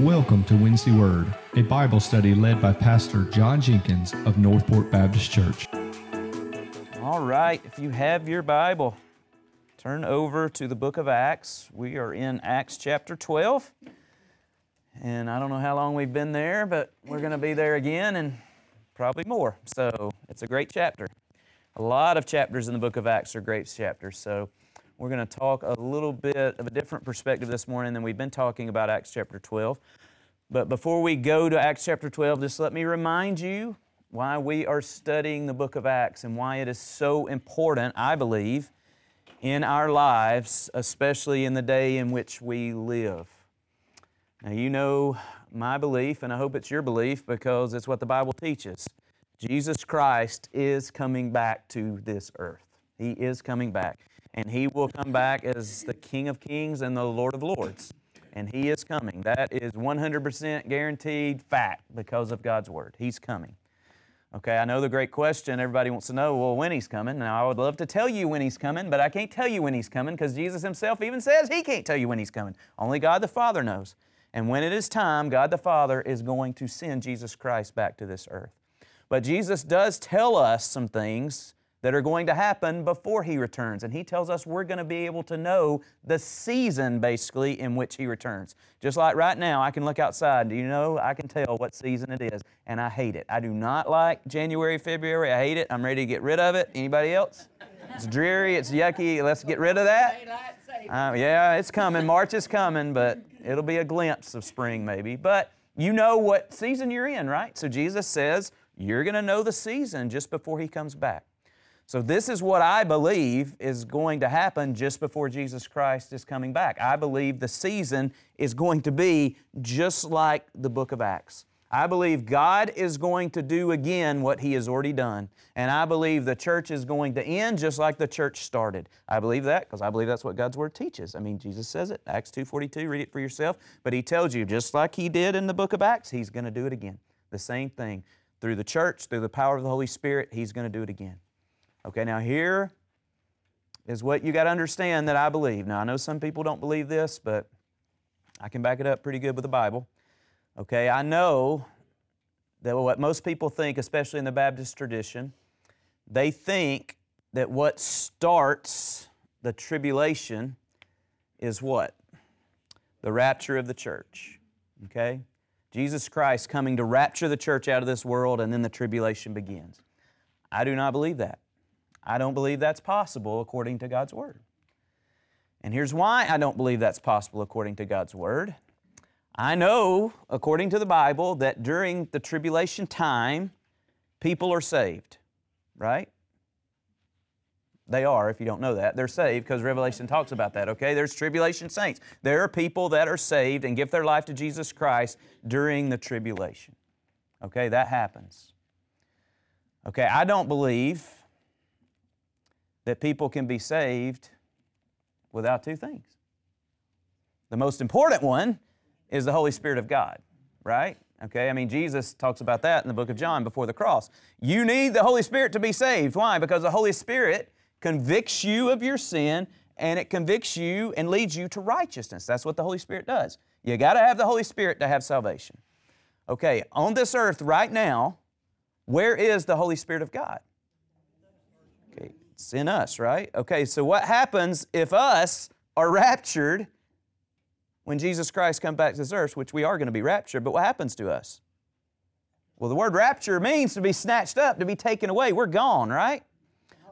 Welcome to Wednesday Word, a Bible study led by Pastor John Jenkins of Northport Baptist Church. All right, if you have your Bible, turn over to the book of Acts. We are in Acts chapter 12. And I don't know how long we've been there, but we're going to be there again and probably more. So it's a great chapter. A lot of chapters in the book of Acts are great chapters. So we're going to talk a little bit of a different perspective this morning than we've been talking about Acts chapter 12. But before we go to Acts chapter 12, just let me remind you why we are studying the book of Acts and why it is so important, I believe, in our lives, especially in the day in which we live. Now, you know my belief, and I hope it's your belief because it's what the Bible teaches. Jesus Christ is coming back to this earth. He is coming back and he will come back as the King of Kings and the Lord of Lords. And he is coming. That is 100% guaranteed fact because of God's Word. He's coming. Okay, I know the great question everybody wants to know well, when he's coming. Now, I would love to tell you when he's coming, but I can't tell you when he's coming because Jesus himself even says he can't tell you when he's coming. Only God the Father knows. And when it is time, God the Father is going to send Jesus Christ back to this earth. But Jesus does tell us some things that are going to happen before He returns. And He tells us we're going to be able to know the season, basically, in which He returns. Just like right now, I can look outside. Do you know? I can tell what season it is, and I hate it. I do not like January, February. I hate it. I'm ready to get rid of it. Anybody else? It's dreary. It's yucky. Let's get rid of that. Uh, yeah, it's coming. March is coming, but it'll be a glimpse of spring maybe. But you know what season you're in, right? So Jesus says you're going to know the season just before He comes back. So, this is what I believe is going to happen just before Jesus Christ is coming back. I believe the season is going to be just like the book of Acts. I believe God is going to do again what He has already done. And I believe the church is going to end just like the church started. I believe that because I believe that's what God's Word teaches. I mean, Jesus says it, Acts 2.42, read it for yourself. But He tells you, just like He did in the book of Acts, He's going to do it again. The same thing. Through the church, through the power of the Holy Spirit, He's going to do it again. Okay, now here is what you got to understand that I believe. Now, I know some people don't believe this, but I can back it up pretty good with the Bible. Okay, I know that what most people think, especially in the Baptist tradition, they think that what starts the tribulation is what? The rapture of the church. Okay? Jesus Christ coming to rapture the church out of this world, and then the tribulation begins. I do not believe that. I don't believe that's possible according to God's Word. And here's why I don't believe that's possible according to God's Word. I know, according to the Bible, that during the tribulation time, people are saved, right? They are, if you don't know that. They're saved because Revelation talks about that, okay? There's tribulation saints. There are people that are saved and give their life to Jesus Christ during the tribulation. Okay, that happens. Okay, I don't believe that people can be saved without two things. The most important one is the Holy Spirit of God, right? Okay, I mean, Jesus talks about that in the book of John before the cross. You need the Holy Spirit to be saved. Why? Because the Holy Spirit convicts you of your sin and it convicts you and leads you to righteousness. That's what the Holy Spirit does. You got to have the Holy Spirit to have salvation. Okay, on this earth right now, where is the Holy Spirit of God? It's in us, right? Okay, so what happens if us are raptured when Jesus Christ comes back to this earth, which we are going to be raptured, but what happens to us? Well, the word rapture means to be snatched up, to be taken away. We're gone, right?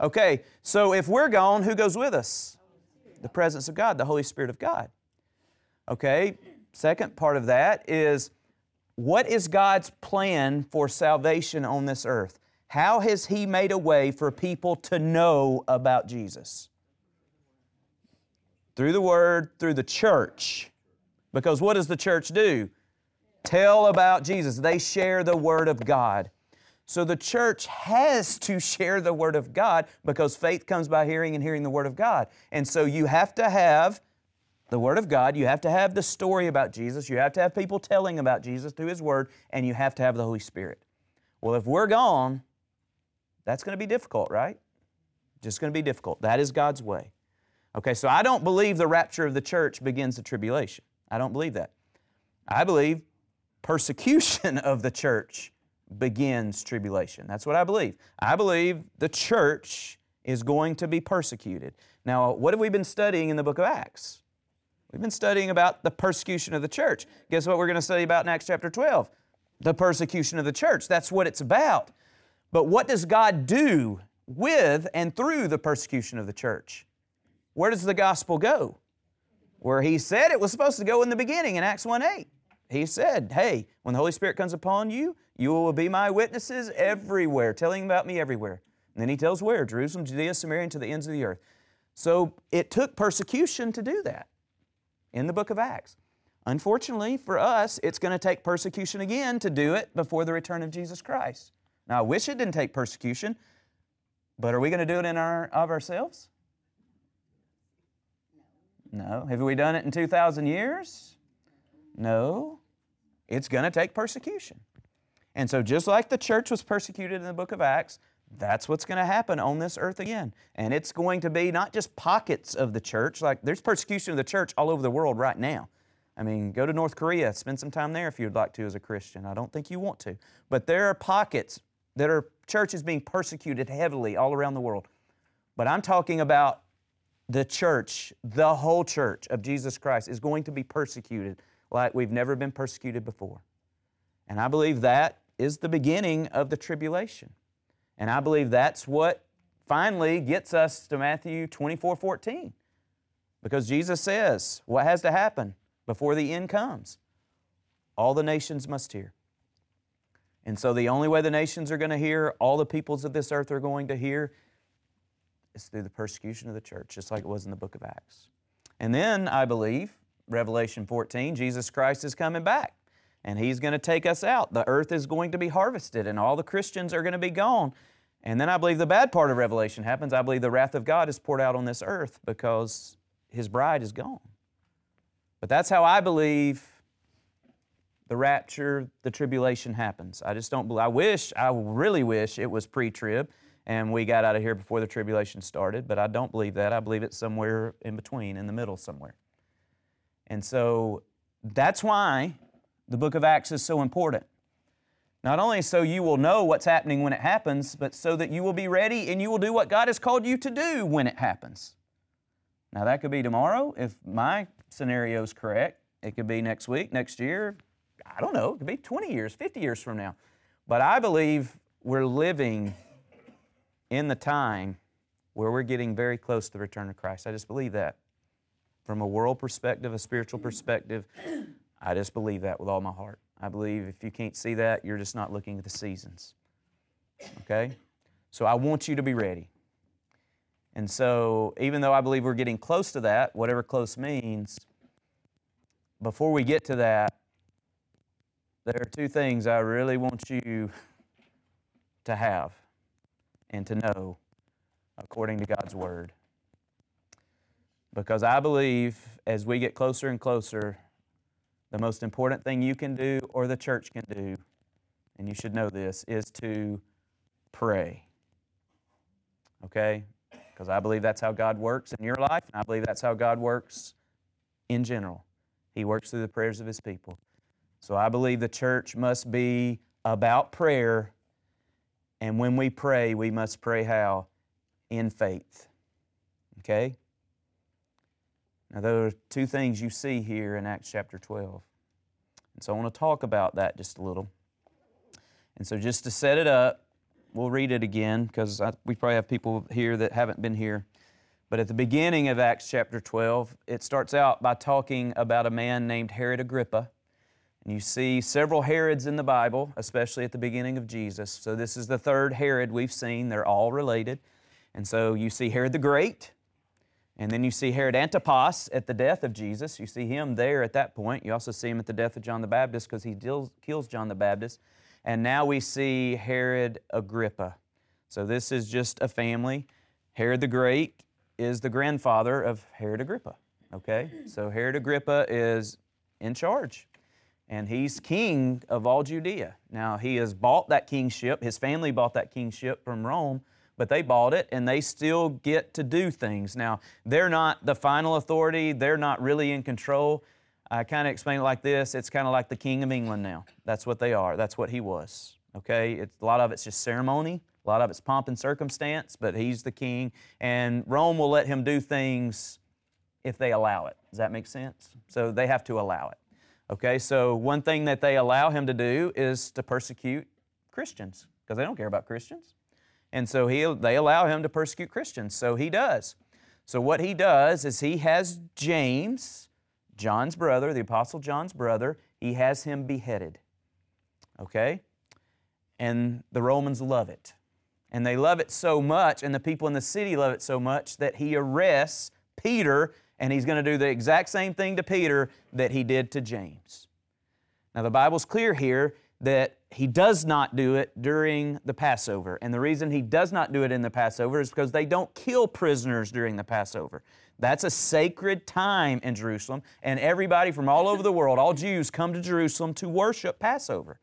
Okay, so if we're gone, who goes with us? The presence of God, the Holy Spirit of God. Okay, second part of that is what is God's plan for salvation on this earth? How has He made a way for people to know about Jesus? Through the Word, through the church. Because what does the church do? Tell about Jesus. They share the Word of God. So the church has to share the Word of God because faith comes by hearing and hearing the Word of God. And so you have to have the Word of God, you have to have the story about Jesus, you have to have people telling about Jesus through His Word, and you have to have the Holy Spirit. Well, if we're gone, that's going to be difficult, right? Just going to be difficult. That is God's way. Okay, so I don't believe the rapture of the church begins the tribulation. I don't believe that. I believe persecution of the church begins tribulation. That's what I believe. I believe the church is going to be persecuted. Now, what have we been studying in the book of Acts? We've been studying about the persecution of the church. Guess what we're going to study about in Acts chapter 12? The persecution of the church. That's what it's about. But what does God do with and through the persecution of the church? Where does the gospel go? Where He said it was supposed to go in the beginning in Acts 1 8. He said, Hey, when the Holy Spirit comes upon you, you will be my witnesses everywhere, telling about me everywhere. And then He tells where? Jerusalem, Judea, Samaria, and to the ends of the earth. So it took persecution to do that in the book of Acts. Unfortunately for us, it's going to take persecution again to do it before the return of Jesus Christ. Now, I wish it didn't take persecution, but are we going to do it in our, of ourselves? No. Have we done it in 2,000 years? No. It's going to take persecution. And so, just like the church was persecuted in the book of Acts, that's what's going to happen on this earth again. And it's going to be not just pockets of the church, like there's persecution of the church all over the world right now. I mean, go to North Korea, spend some time there if you'd like to as a Christian. I don't think you want to. But there are pockets that are churches being persecuted heavily all around the world. But I'm talking about the church, the whole church of Jesus Christ is going to be persecuted like we've never been persecuted before. And I believe that is the beginning of the tribulation. And I believe that's what finally gets us to Matthew 24 14. Because Jesus says, what has to happen before the end comes? All the nations must hear. And so the only way the nations are going to hear, all the peoples of this earth are going to hear, is through the persecution of the church, just like it was in the book of Acts. And then I believe, Revelation 14, Jesus Christ is coming back and He's going to take us out. The earth is going to be harvested and all the Christians are going to be gone. And then I believe the bad part of Revelation happens. I believe the wrath of God is poured out on this earth because His bride is gone. But that's how I believe the rapture, the tribulation happens. I just don't believe, I wish, I really wish it was pre trib and we got out of here before the tribulation started, but I don't believe that. I believe it's somewhere in between, in the middle somewhere. And so that's why the book of Acts is so important. Not only so you will know what's happening when it happens, but so that you will be ready and you will do what God has called you to do when it happens. Now, that could be tomorrow if my scenario is correct. It could be next week, next year. I don't know. It could be 20 years, 50 years from now. But I believe we're living in the time where we're getting very close to the return of Christ. I just believe that. From a world perspective, a spiritual perspective, I just believe that with all my heart. I believe if you can't see that, you're just not looking at the seasons. Okay? So I want you to be ready. And so, even though I believe we're getting close to that, whatever close means, before we get to that, there are two things I really want you to have and to know according to God's Word. Because I believe as we get closer and closer, the most important thing you can do or the church can do, and you should know this, is to pray. Okay? Because I believe that's how God works in your life, and I believe that's how God works in general. He works through the prayers of His people. So I believe the church must be about prayer, and when we pray, we must pray how? In faith. Okay? Now, there are two things you see here in Acts chapter 12. And so I want to talk about that just a little. And so, just to set it up, we'll read it again because we probably have people here that haven't been here. But at the beginning of Acts chapter 12, it starts out by talking about a man named Herod Agrippa. And you see several Herods in the Bible, especially at the beginning of Jesus. So, this is the third Herod we've seen. They're all related. And so, you see Herod the Great, and then you see Herod Antipas at the death of Jesus. You see him there at that point. You also see him at the death of John the Baptist because he deals, kills John the Baptist. And now we see Herod Agrippa. So this is just a family. Herod the Great is the grandfather of Herod Agrippa. Okay? So Herod Agrippa is in charge. And he's king of all Judea. Now, he has bought that kingship. His family bought that kingship from Rome but they bought it and they still get to do things. Now, they're not the final authority, they're not really in control. I kind of explain it like this it's kind of like the King of England now. That's what they are, that's what he was. Okay? It's, a lot of it's just ceremony, a lot of it's pomp and circumstance, but he's the king, and Rome will let him do things if they allow it. Does that make sense? So they have to allow it. Okay, so one thing that they allow him to do is to persecute Christians because they don't care about Christians. And so he, they allow him to persecute Christians. So he does. So what he does is he has James, John's brother, the Apostle John's brother, he has him beheaded. Okay? And the Romans love it. And they love it so much, and the people in the city love it so much that he arrests Peter and he's going to do the exact same thing to Peter that he did to James. Now, the Bible's clear here that he does not do it during the Passover. And the reason he does not do it in the Passover is because they don't kill prisoners during the Passover. That's a sacred time in Jerusalem, and everybody from all over the world, all Jews, come to Jerusalem to worship Passover.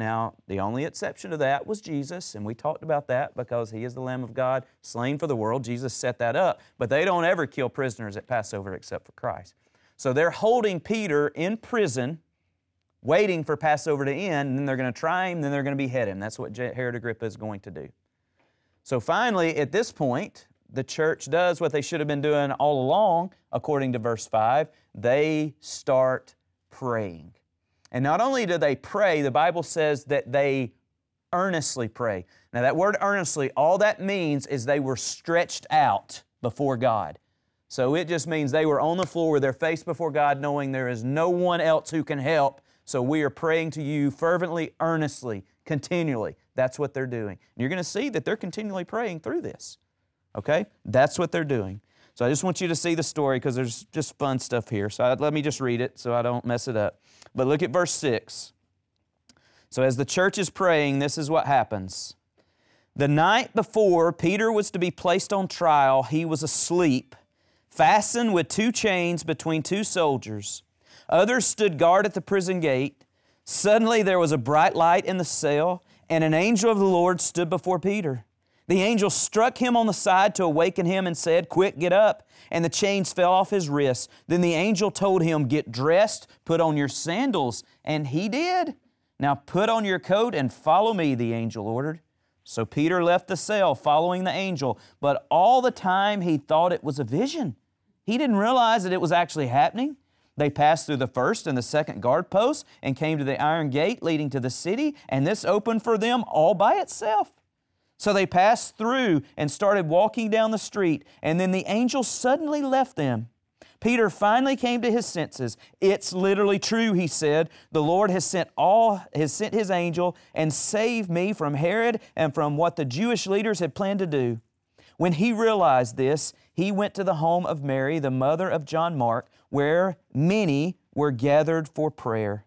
Now, the only exception to that was Jesus, and we talked about that because He is the Lamb of God slain for the world. Jesus set that up. But they don't ever kill prisoners at Passover except for Christ. So they're holding Peter in prison, waiting for Passover to end, and then they're going to try him, then they're going to behead him. That's what Herod Agrippa is going to do. So finally, at this point, the church does what they should have been doing all along, according to verse 5. They start praying. And not only do they pray, the Bible says that they earnestly pray. Now, that word earnestly, all that means is they were stretched out before God. So it just means they were on the floor with their face before God, knowing there is no one else who can help. So we are praying to you fervently, earnestly, continually. That's what they're doing. And you're going to see that they're continually praying through this. Okay? That's what they're doing. So I just want you to see the story because there's just fun stuff here. So I, let me just read it so I don't mess it up. But look at verse 6. So, as the church is praying, this is what happens. The night before Peter was to be placed on trial, he was asleep, fastened with two chains between two soldiers. Others stood guard at the prison gate. Suddenly there was a bright light in the cell, and an angel of the Lord stood before Peter. The angel struck him on the side to awaken him and said, Quick, get up and the chains fell off his wrists. Then the angel told him, Get dressed, put on your sandals. And he did. Now put on your coat and follow me, the angel ordered. So Peter left the cell following the angel, but all the time he thought it was a vision. He didn't realize that it was actually happening. They passed through the first and the second guard posts and came to the iron gate leading to the city, and this opened for them all by itself. So they passed through and started walking down the street, and then the angel suddenly left them. Peter finally came to his senses. It's literally true, he said. The Lord has sent all has sent his angel and saved me from Herod and from what the Jewish leaders had planned to do. When he realized this, he went to the home of Mary, the mother of John Mark, where many were gathered for prayer.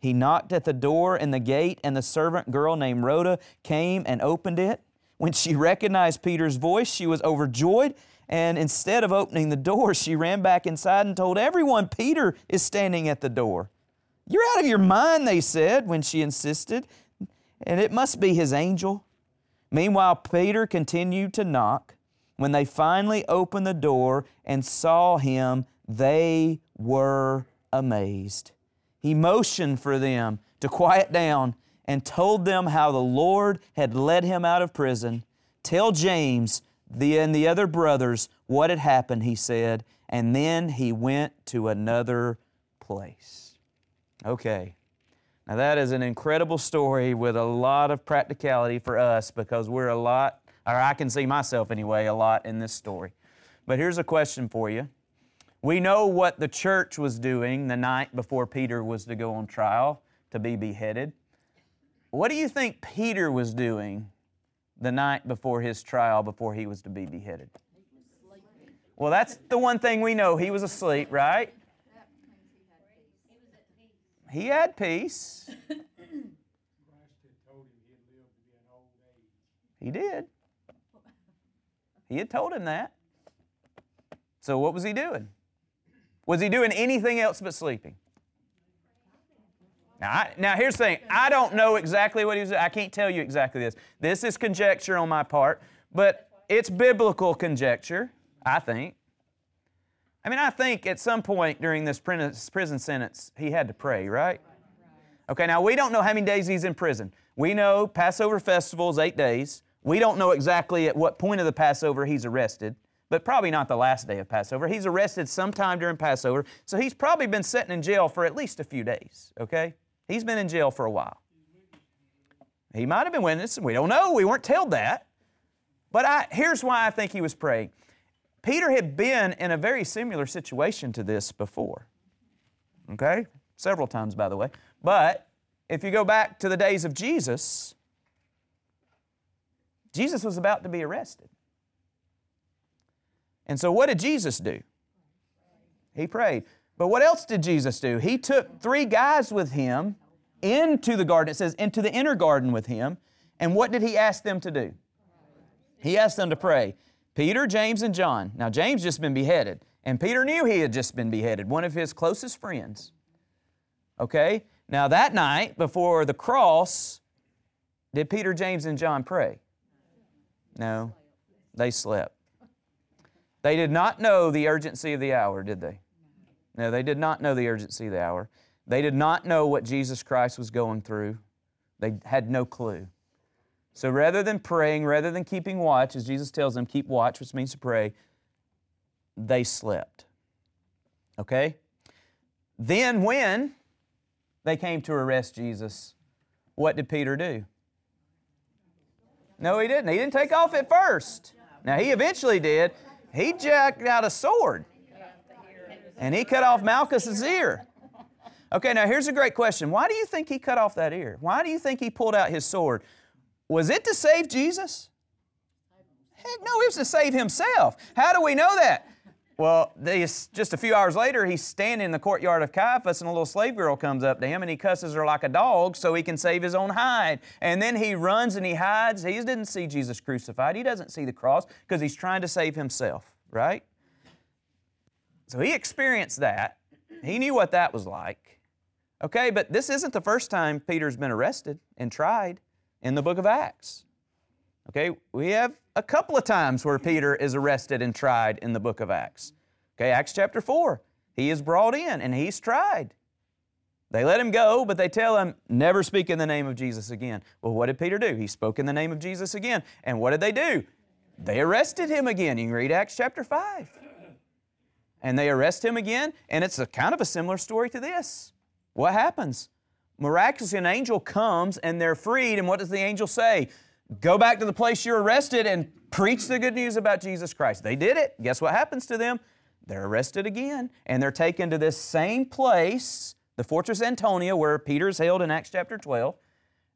He knocked at the door in the gate, and the servant girl named Rhoda came and opened it. When she recognized Peter's voice, she was overjoyed. And instead of opening the door, she ran back inside and told everyone Peter is standing at the door. You're out of your mind, they said when she insisted, and it must be his angel. Meanwhile, Peter continued to knock. When they finally opened the door and saw him, they were amazed. He motioned for them to quiet down and told them how the Lord had led him out of prison. Tell James the, and the other brothers what had happened, he said, and then he went to another place. Okay. Now, that is an incredible story with a lot of practicality for us because we're a lot, or I can see myself anyway, a lot in this story. But here's a question for you. We know what the church was doing the night before Peter was to go on trial to be beheaded. What do you think Peter was doing the night before his trial, before he was to be beheaded? Well, that's the one thing we know. He was asleep, right? He had peace. He did. He had told him that. So, what was he doing? Was he doing anything else but sleeping? Now, I, now here's the thing. I don't know exactly what he was. I can't tell you exactly this. This is conjecture on my part, but it's biblical conjecture, I think. I mean, I think at some point during this prison sentence, he had to pray, right? Okay, now we don't know how many days he's in prison. We know Passover festival is eight days. We don't know exactly at what point of the Passover he's arrested, but probably not the last day of Passover. He's arrested sometime during Passover, so he's probably been sitting in jail for at least a few days, okay? He's been in jail for a while. He might have been witnessing. We don't know. We weren't told that. But I, here's why I think he was praying. Peter had been in a very similar situation to this before. Okay? Several times, by the way. But if you go back to the days of Jesus, Jesus was about to be arrested. And so, what did Jesus do? He prayed. But what else did Jesus do? He took three guys with him into the garden. It says, into the inner garden with him. And what did he ask them to do? He asked them to pray. Peter, James, and John. Now, James just been beheaded, and Peter knew he had just been beheaded, one of his closest friends. Okay? Now, that night before the cross, did Peter, James, and John pray? No, they slept. They did not know the urgency of the hour, did they? No, they did not know the urgency of the hour. They did not know what Jesus Christ was going through. They had no clue. So rather than praying, rather than keeping watch, as Jesus tells them, keep watch, which means to pray, they slept. Okay? Then, when they came to arrest Jesus, what did Peter do? No, he didn't. He didn't take off at first. Now, he eventually did. He jacked out a sword and he cut off Malchus's ear. Okay, now here's a great question. Why do you think he cut off that ear? Why do you think he pulled out his sword? Was it to save Jesus? Heck no, it was to save himself. How do we know that? Well, just a few hours later, he's standing in the courtyard of Caiaphas, and a little slave girl comes up to him, and he cusses her like a dog so he can save his own hide. And then he runs and he hides. He didn't see Jesus crucified. He doesn't see the cross because he's trying to save himself, right? So he experienced that. He knew what that was like. Okay, but this isn't the first time Peter's been arrested and tried in the book of Acts. Okay, we have a couple of times where Peter is arrested and tried in the book of Acts. Okay, Acts chapter 4, he is brought in and he's tried. They let him go, but they tell him, never speak in the name of Jesus again. Well, what did Peter do? He spoke in the name of Jesus again. And what did they do? They arrested him again. You can read Acts chapter 5. And they arrest him again, and it's a kind of a similar story to this. What happens? Miraculously, an angel comes and they're freed. And what does the angel say? Go back to the place you're arrested and preach the good news about Jesus Christ. They did it. Guess what happens to them? They're arrested again and they're taken to this same place, the fortress Antonia, where Peter's held in Acts chapter 12.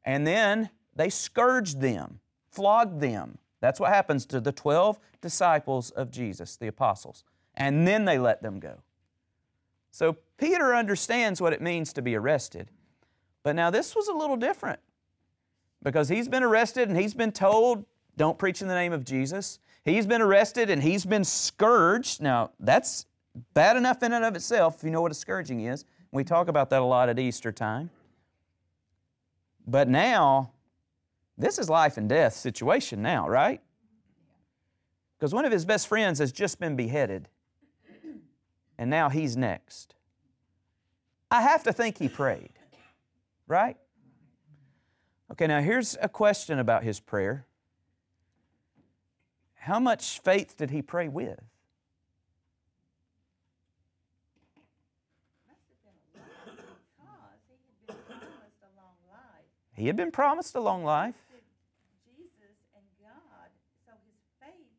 And then they scourged them, flogged them. That's what happens to the 12 disciples of Jesus, the apostles. And then they let them go. So Peter understands what it means to be arrested. But now this was a little different because he's been arrested and he's been told, don't preach in the name of Jesus. He's been arrested and he's been scourged. Now, that's bad enough in and of itself if you know what a scourging is. We talk about that a lot at Easter time. But now, this is life and death situation now, right? Because one of his best friends has just been beheaded, and now he's next. I have to think he prayed. Right? Okay, now here's a question about his prayer. How much faith did he pray with? He had been promised a long life. Jesus and God, so his faith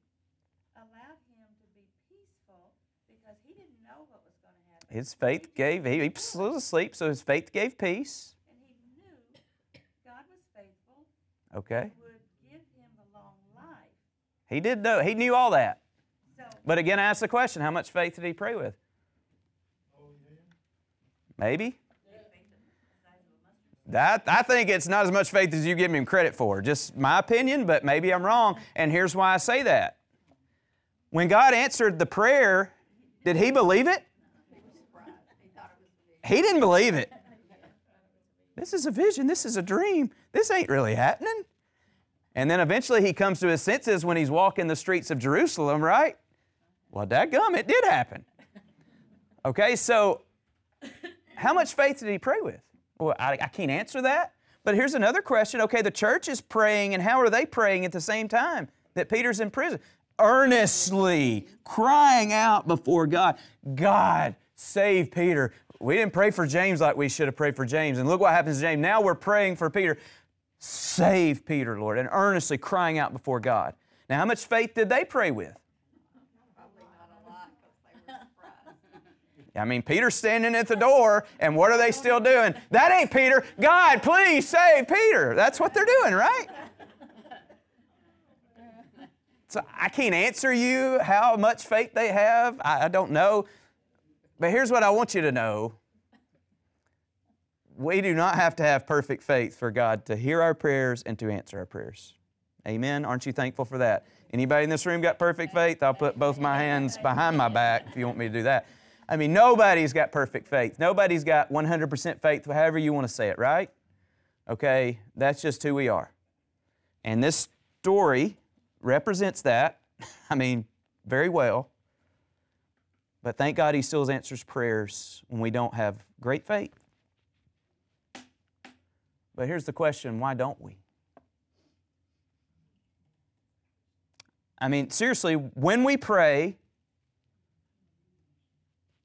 allowed him to be peaceful because he didn't know what was going to happen. His faith gave, he, he was asleep, so his faith gave peace. And he knew God was faithful. Okay. He did know, he knew all that. But again, I ask the question how much faith did he pray with? Maybe? That, I think it's not as much faith as you give him credit for. Just my opinion, but maybe I'm wrong. And here's why I say that. When God answered the prayer, did he believe it? He didn't believe it. This is a vision. This is a dream. This ain't really happening. And then eventually he comes to his senses when he's walking the streets of Jerusalem, right? Well, gum, it did happen. Okay, so how much faith did he pray with? Well, I, I can't answer that. But here's another question. Okay, the church is praying, and how are they praying at the same time that Peter's in prison? Earnestly crying out before God, God, save Peter. We didn't pray for James like we should have prayed for James. And look what happens to James. Now we're praying for Peter. Save Peter, Lord, and earnestly crying out before God. Now, how much faith did they pray with? I mean, Peter's standing at the door, and what are they still doing? That ain't Peter. God, please save Peter. That's what they're doing, right? So I can't answer you how much faith they have. I, I don't know. But here's what I want you to know we do not have to have perfect faith for God to hear our prayers and to answer our prayers. Amen. Aren't you thankful for that? Anybody in this room got perfect faith? I'll put both my hands behind my back if you want me to do that. I mean, nobody's got perfect faith. Nobody's got 100% faith, however you want to say it, right? Okay, that's just who we are. And this story represents that. I mean, very well. But thank God he still answers prayers when we don't have great faith. But here's the question why don't we? I mean, seriously, when we pray,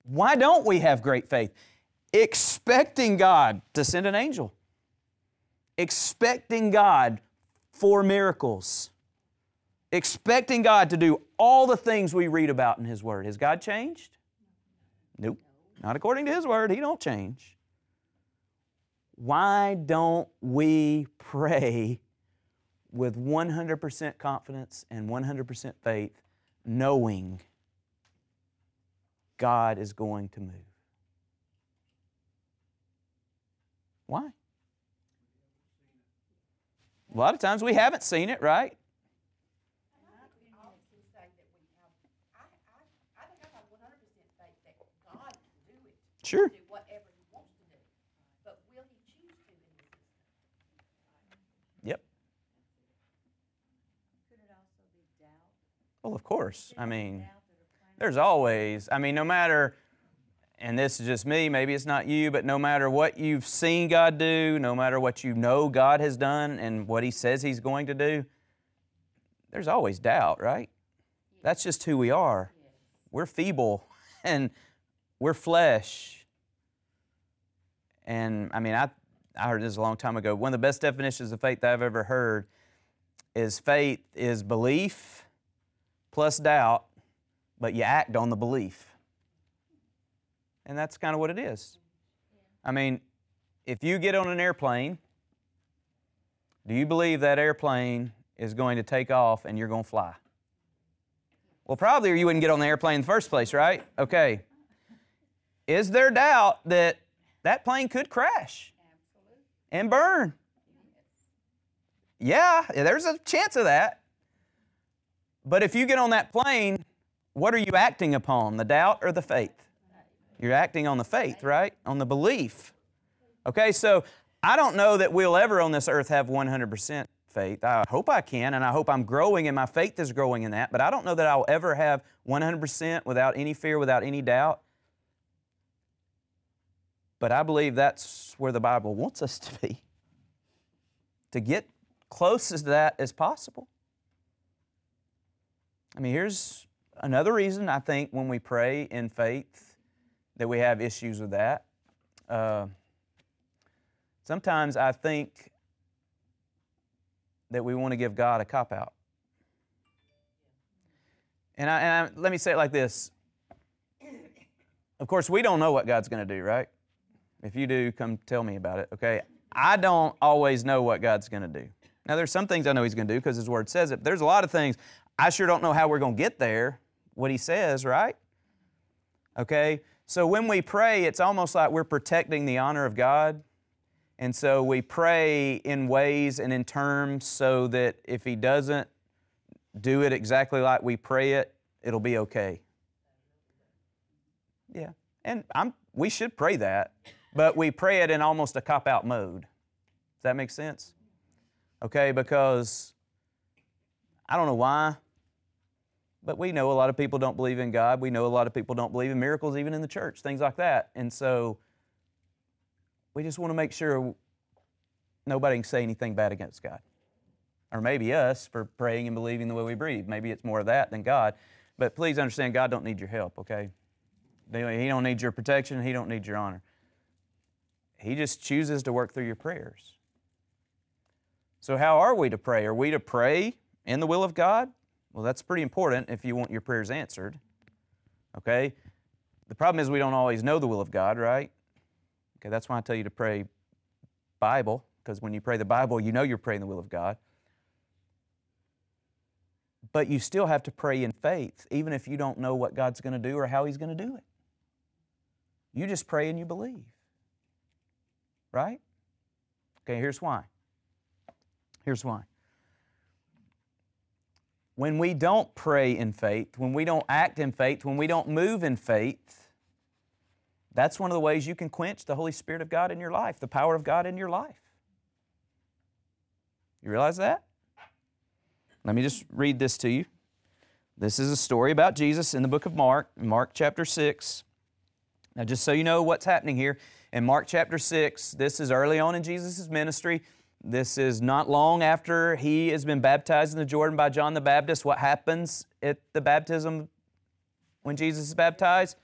why don't we have great faith? Expecting God to send an angel, expecting God for miracles, expecting God to do all the things we read about in His Word. Has God changed? Nope. Not according to His Word. He don't change. Why don't we pray with 100% confidence and 100% faith, knowing God is going to move? Why? A lot of times we haven't seen it, right? I can honestly say that we have, I, I, I think I have one hundred percent faith that God can do it. Sure. Do whatever He wants to do. But will He choose to in this system? Yep. Could it also be doubt? Well, of course. I mean, Doubt that are planning. there's always, I mean, no matter, and this is just me, maybe it's not you, but no matter what you've seen God do, no matter what you know God has done and what He says He's going to do, there's always doubt, right? That's just who we are. We're feeble and we're flesh. And I mean, I, I heard this a long time ago. One of the best definitions of faith I've ever heard is faith is belief plus doubt, but you act on the belief. And that's kind of what it is. I mean, if you get on an airplane, do you believe that airplane is going to take off and you're going to fly? Well, probably or you wouldn't get on the airplane in the first place, right? Okay. Is there doubt that that plane could crash and burn? Yeah, there's a chance of that. But if you get on that plane, what are you acting upon, the doubt or the faith? You're acting on the faith, right? On the belief. Okay, so I don't know that we'll ever on this earth have 100% faith. I hope I can, and I hope I'm growing and my faith is growing in that, but I don't know that I'll ever have 100% without any fear, without any doubt. But I believe that's where the Bible wants us to be. To get close as that as possible. I mean, here's another reason I think when we pray in faith that we have issues with that. Uh, sometimes I think that we want to give God a cop out. And, I, and I, let me say it like this. Of course, we don't know what God's going to do, right? If you do, come tell me about it, okay? I don't always know what God's going to do. Now, there's some things I know He's going to do because His Word says it. There's a lot of things I sure don't know how we're going to get there, what He says, right? Okay? So when we pray, it's almost like we're protecting the honor of God. And so we pray in ways and in terms so that if He doesn't do it exactly like we pray it, it'll be okay. Yeah. And I'm, we should pray that, but we pray it in almost a cop out mode. Does that make sense? Okay, because I don't know why, But we know a lot of people don't believe in God. We know a lot of people don't believe in miracles, even in the church, things like that. And so we just want to make sure nobody can say anything bad against God. Or maybe us for praying and believing the way we breathe. Maybe it's more of that than God. But please understand, God don't need your help, okay? He don't need your protection. He don't need your honor. He just chooses to work through your prayers. So, how are we to pray? Are we to pray in the will of God? Well, that's pretty important if you want your prayers answered. Okay? The problem is we don't always know the will of God, right? Okay, that's why I tell you to pray Bible, because when you pray the Bible, you know you're praying the will of God. But you still have to pray in faith, even if you don't know what God's going to do or how He's going to do it. You just pray and you believe. Right? Okay, here's why. Here's why. When we don't pray in faith, when we don't act in faith, when we don't move in faith, that's one of the ways you can quench the Holy Spirit of God in your life, the power of God in your life. You realize that? Let me just read this to you. This is a story about Jesus in the book of Mark, Mark chapter 6. Now, just so you know what's happening here, in Mark chapter 6, this is early on in Jesus' ministry. This is not long after he has been baptized in the Jordan by John the Baptist. What happens at the baptism when Jesus is baptized?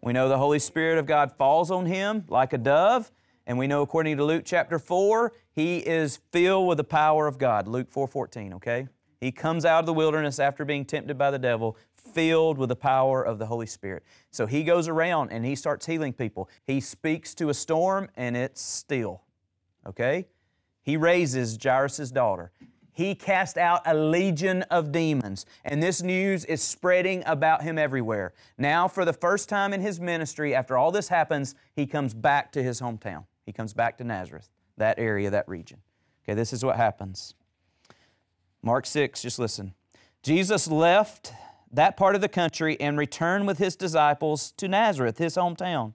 We know the Holy Spirit of God falls on him like a dove. And we know according to Luke chapter 4, he is filled with the power of God. Luke 4 14, okay? He comes out of the wilderness after being tempted by the devil, filled with the power of the Holy Spirit. So he goes around and he starts healing people. He speaks to a storm and it's still. Okay? He raises Jairus' daughter. He cast out a legion of demons, and this news is spreading about him everywhere. Now, for the first time in his ministry, after all this happens, he comes back to his hometown. He comes back to Nazareth, that area, that region. Okay, this is what happens. Mark 6, just listen. Jesus left that part of the country and returned with his disciples to Nazareth, his hometown.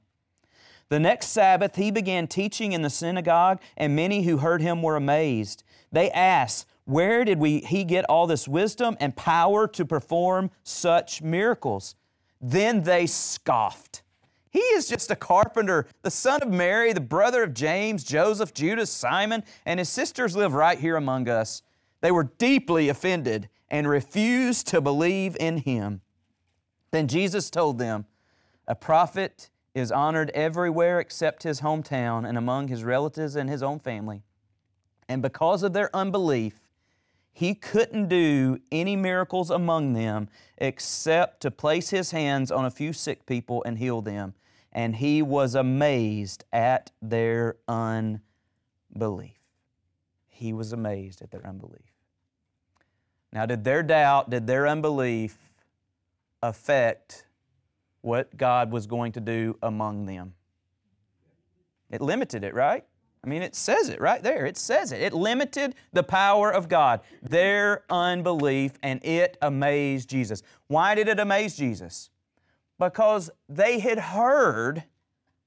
The next Sabbath, he began teaching in the synagogue, and many who heard him were amazed. They asked, Where did we, he get all this wisdom and power to perform such miracles? Then they scoffed. He is just a carpenter, the son of Mary, the brother of James, Joseph, Judas, Simon, and his sisters live right here among us. They were deeply offended and refused to believe in him. Then Jesus told them, A prophet is honored everywhere except his hometown and among his relatives and his own family. And because of their unbelief, he couldn't do any miracles among them except to place his hands on a few sick people and heal them. And he was amazed at their unbelief. He was amazed at their unbelief. Now, did their doubt, did their unbelief affect what God was going to do among them? It limited it, right? I mean, it says it right there. It says it. It limited the power of God, their unbelief, and it amazed Jesus. Why did it amaze Jesus? Because they had heard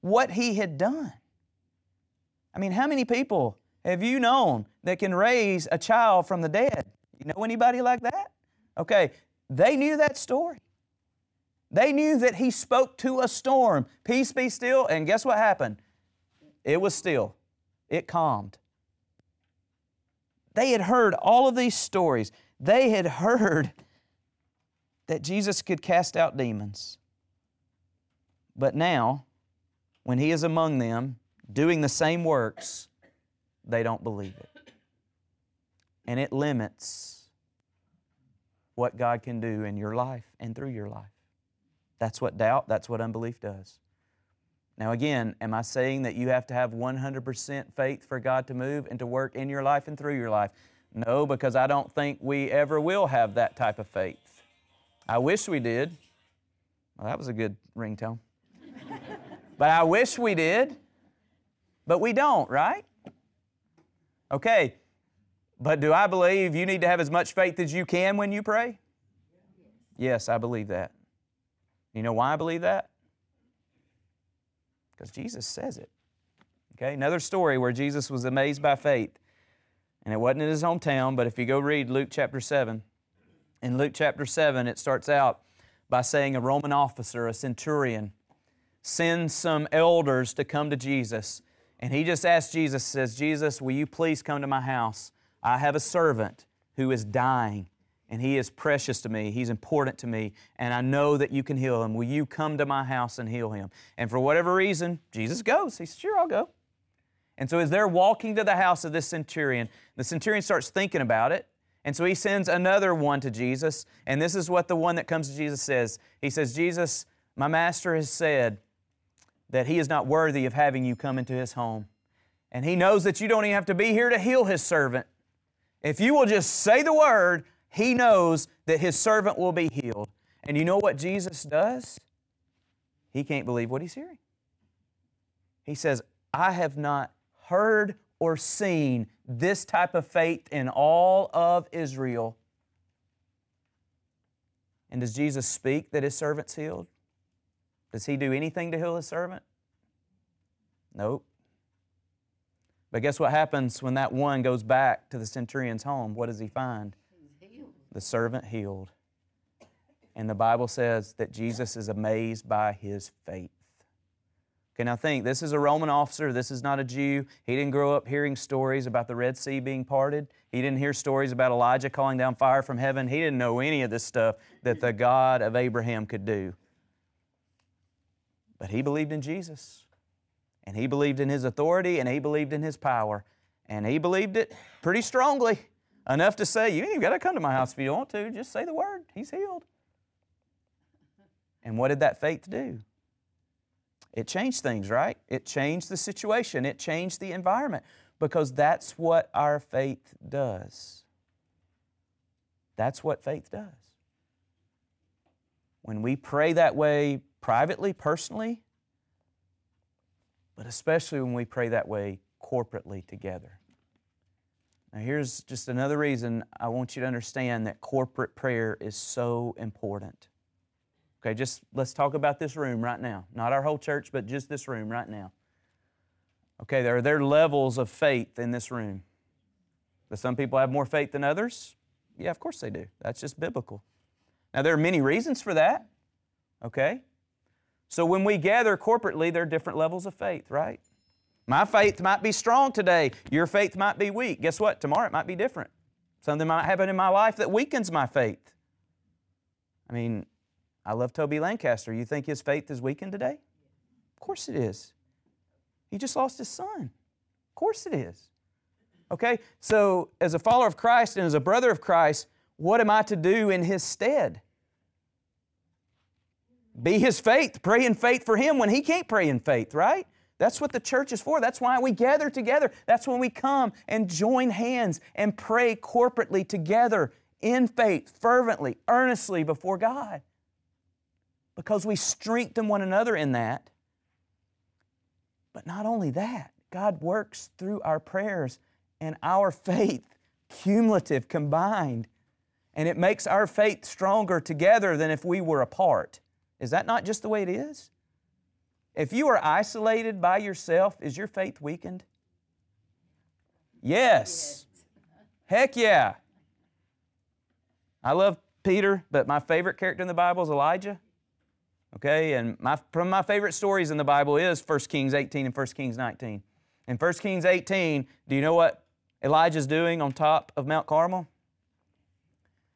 what He had done. I mean, how many people have you known that can raise a child from the dead? You know anybody like that? Okay, they knew that story. They knew that he spoke to a storm, peace be still, and guess what happened? It was still. It calmed. They had heard all of these stories. They had heard that Jesus could cast out demons. But now, when he is among them, doing the same works, they don't believe it and it limits what God can do in your life and through your life. That's what doubt, that's what unbelief does. Now, again, am I saying that you have to have 100% faith for God to move and to work in your life and through your life? No, because I don't think we ever will have that type of faith. I wish we did. Well, that was a good ringtone. but I wish we did. But we don't, right? Okay, but do I believe you need to have as much faith as you can when you pray? Yes, I believe that. You know why I believe that? Because Jesus says it. Okay, another story where Jesus was amazed by faith. And it wasn't in his hometown, but if you go read Luke chapter 7, In Luke chapter 7, it starts out by saying a Roman officer, a centurion, sends some elders to come to Jesus. And he just asks Jesus, says, Jesus, will you please come to my house? I have a servant who is dying, and he is precious to me. He's important to me, and I know that you can heal him. Will you come to my house and heal him? And for whatever reason, Jesus goes. He says, Sure, I'll go. And so as they're walking to the house of this centurion, the centurion starts thinking about it. And so he sends another one to Jesus. And this is what the one that comes to Jesus says He says, Jesus, my master has said that he is not worthy of having you come into his home. And he knows that you don't even have to be here to heal his servant. If you will just say the word, he knows that his servant will be healed. And you know what Jesus does? He can't believe what he's hearing. He says, I have not heard or seen this type of faith in all of Israel. And does Jesus speak that his servant's healed? Does he do anything to heal his servant? Nope. But guess what happens when that one goes back to the centurion's home? What does he find? The servant healed. And the Bible says that Jesus is amazed by his faith. Okay, now think this is a Roman officer. This is not a Jew. He didn't grow up hearing stories about the Red Sea being parted. He didn't hear stories about Elijah calling down fire from heaven. He didn't know any of this stuff that the God of Abraham could do. But he believed in Jesus. And he believed in his authority and he believed in his power. And he believed it pretty strongly. Enough to say, you ain't even got to come to my house if you want to. Just say the word. He's healed. And what did that faith do? It changed things, right? It changed the situation, it changed the environment because that's what our faith does. That's what faith does. When we pray that way privately, personally, but especially when we pray that way corporately together. Now, here's just another reason I want you to understand that corporate prayer is so important. Okay, just let's talk about this room right now. Not our whole church, but just this room right now. Okay, there are there levels of faith in this room. Do some people have more faith than others? Yeah, of course they do. That's just biblical. Now, there are many reasons for that. Okay? So when we gather corporately, there are different levels of faith, right? My faith might be strong today. Your faith might be weak. Guess what? Tomorrow it might be different. Something might happen in my life that weakens my faith. I mean, I love Toby Lancaster. You think his faith is weakened today? Of course it is. He just lost his son. Of course it is. Okay? So, as a follower of Christ and as a brother of Christ, what am I to do in his stead? Be his faith, pray in faith for him when he can't pray in faith, right? That's what the church is for. That's why we gather together. That's when we come and join hands and pray corporately together in faith, fervently, earnestly before God because we strengthen one another in that. But not only that, God works through our prayers and our faith, cumulative, combined, and it makes our faith stronger together than if we were apart. Is that not just the way it is? If you are isolated by yourself, is your faith weakened? Yes. Heck yeah. I love Peter, but my favorite character in the Bible is Elijah. Okay, and my, from my favorite stories in the Bible is 1 Kings 18 and 1 Kings 19. In 1 Kings 18, do you know what Elijah's doing on top of Mount Carmel?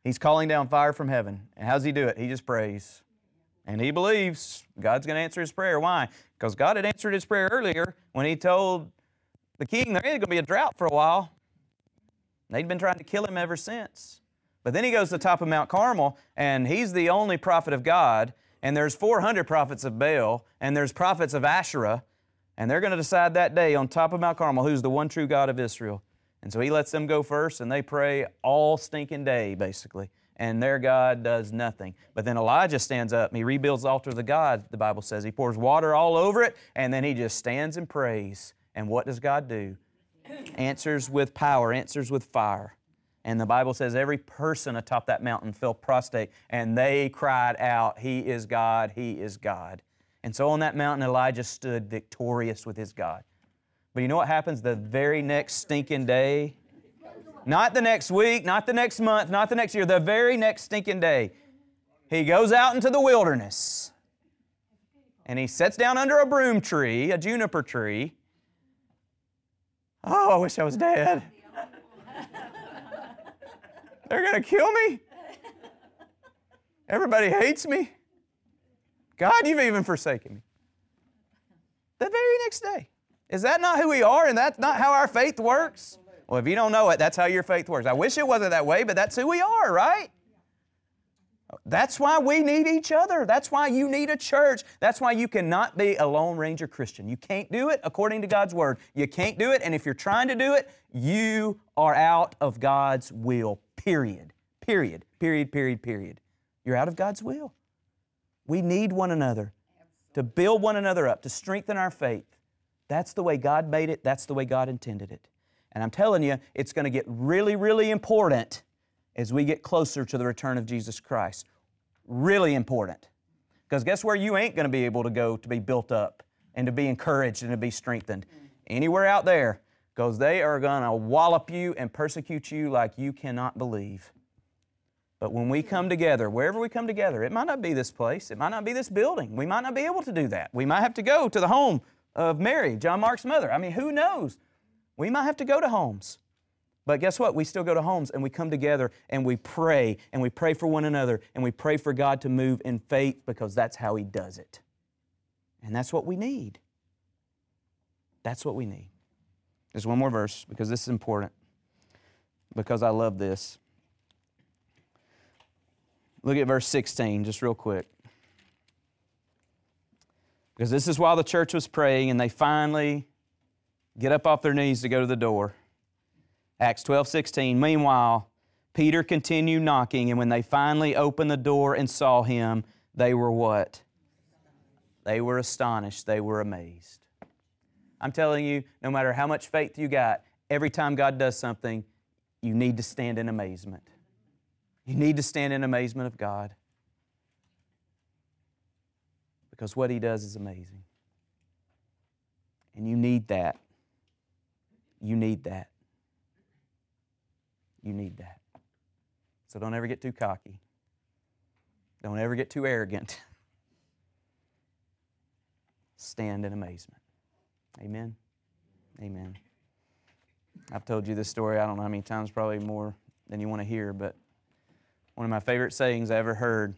He's calling down fire from heaven. And how does he do it? He just prays. And he believes God's going to answer his prayer. Why? Because God had answered his prayer earlier when he told the king there ain't going to be a drought for a while. They'd been trying to kill him ever since. But then he goes to the top of Mount Carmel, and he's the only prophet of God, and there's 400 prophets of Baal, and there's prophets of Asherah, and they're going to decide that day on top of Mount Carmel who's the one true God of Israel. And so he lets them go first, and they pray all stinking day, basically. And their God does nothing. But then Elijah stands up and he rebuilds the altar of the God, the Bible says. He pours water all over it, and then he just stands and prays. And what does God do? answers with power, answers with fire. And the Bible says every person atop that mountain fell prostrate and they cried out, He is God, He is God. And so on that mountain, Elijah stood victorious with his God. But you know what happens the very next stinking day? Not the next week, not the next month, not the next year, the very next stinking day. He goes out into the wilderness and he sits down under a broom tree, a juniper tree. Oh, I wish I was dead. They're going to kill me. Everybody hates me. God, you've even forsaken me. The very next day. Is that not who we are and that's not how our faith works? Well, if you don't know it, that's how your faith works. I wish it wasn't that way, but that's who we are, right? That's why we need each other. That's why you need a church. That's why you cannot be a Lone Ranger Christian. You can't do it according to God's Word. You can't do it, and if you're trying to do it, you are out of God's will, period. Period. Period, period, period. You're out of God's will. We need one another to build one another up, to strengthen our faith. That's the way God made it, that's the way God intended it. And I'm telling you, it's going to get really, really important as we get closer to the return of Jesus Christ. Really important. Because guess where you ain't going to be able to go to be built up and to be encouraged and to be strengthened? Anywhere out there, because they are going to wallop you and persecute you like you cannot believe. But when we come together, wherever we come together, it might not be this place, it might not be this building. We might not be able to do that. We might have to go to the home of Mary, John Mark's mother. I mean, who knows? We might have to go to homes. But guess what? We still go to homes and we come together and we pray and we pray for one another and we pray for God to move in faith because that's how He does it. And that's what we need. That's what we need. There's one more verse because this is important, because I love this. Look at verse 16, just real quick. Because this is while the church was praying and they finally get up off their knees to go to the door. Acts 12, 16. Meanwhile, Peter continued knocking, and when they finally opened the door and saw him, they were what? They were astonished. They were amazed. I'm telling you, no matter how much faith you got, every time God does something, you need to stand in amazement. You need to stand in amazement of God because what He does is amazing. And you need that. You need that. You need that. So don't ever get too cocky. Don't ever get too arrogant. Stand in amazement. Amen. Amen. I've told you this story, I don't know how many times, probably more than you want to hear, but one of my favorite sayings I ever heard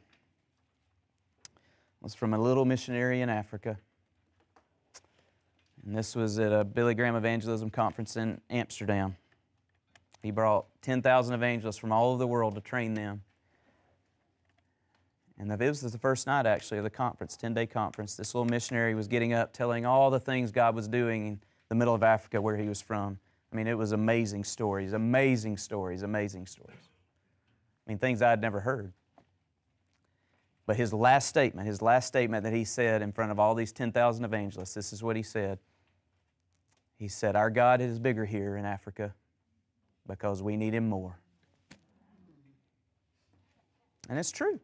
was from a little missionary in Africa. And this was at a Billy Graham Evangelism Conference in Amsterdam. He brought 10,000 evangelists from all over the world to train them. And this was the first night, actually, of the conference, 10 day conference. This little missionary was getting up, telling all the things God was doing in the middle of Africa where he was from. I mean, it was amazing stories, amazing stories, amazing stories. I mean, things I had never heard. But his last statement, his last statement that he said in front of all these 10,000 evangelists, this is what he said. He said, Our God is bigger here in Africa because we need Him more. And it's true.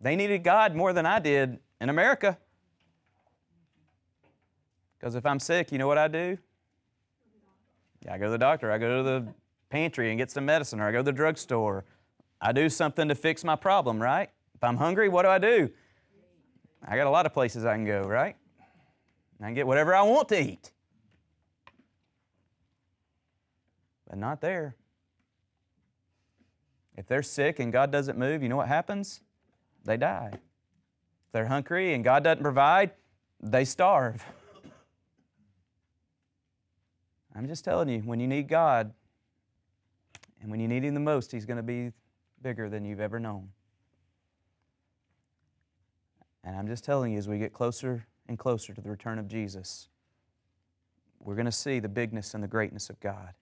They needed God more than I did in America. Because if I'm sick, you know what I do? Yeah, I go to the doctor. I go to the pantry and get some medicine, or I go to the drugstore. I do something to fix my problem, right? If I'm hungry, what do I do? I got a lot of places I can go, right? I can get whatever I want to eat. But not there. If they're sick and God doesn't move, you know what happens? They die. If they're hungry and God doesn't provide, they starve. I'm just telling you, when you need God, and when you need Him the most, He's going to be bigger than you've ever known. And I'm just telling you, as we get closer and closer to the return of Jesus, we're going to see the bigness and the greatness of God.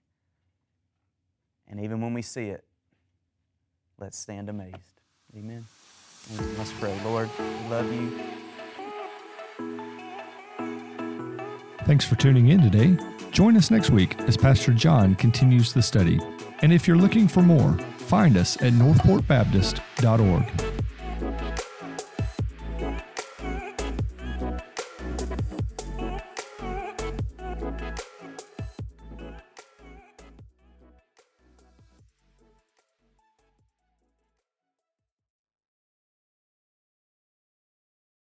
And even when we see it, let's stand amazed. Amen. Let's pray. Lord, we love you. Thanks for tuning in today. Join us next week as Pastor John continues the study. And if you're looking for more, find us at northportbaptist.org.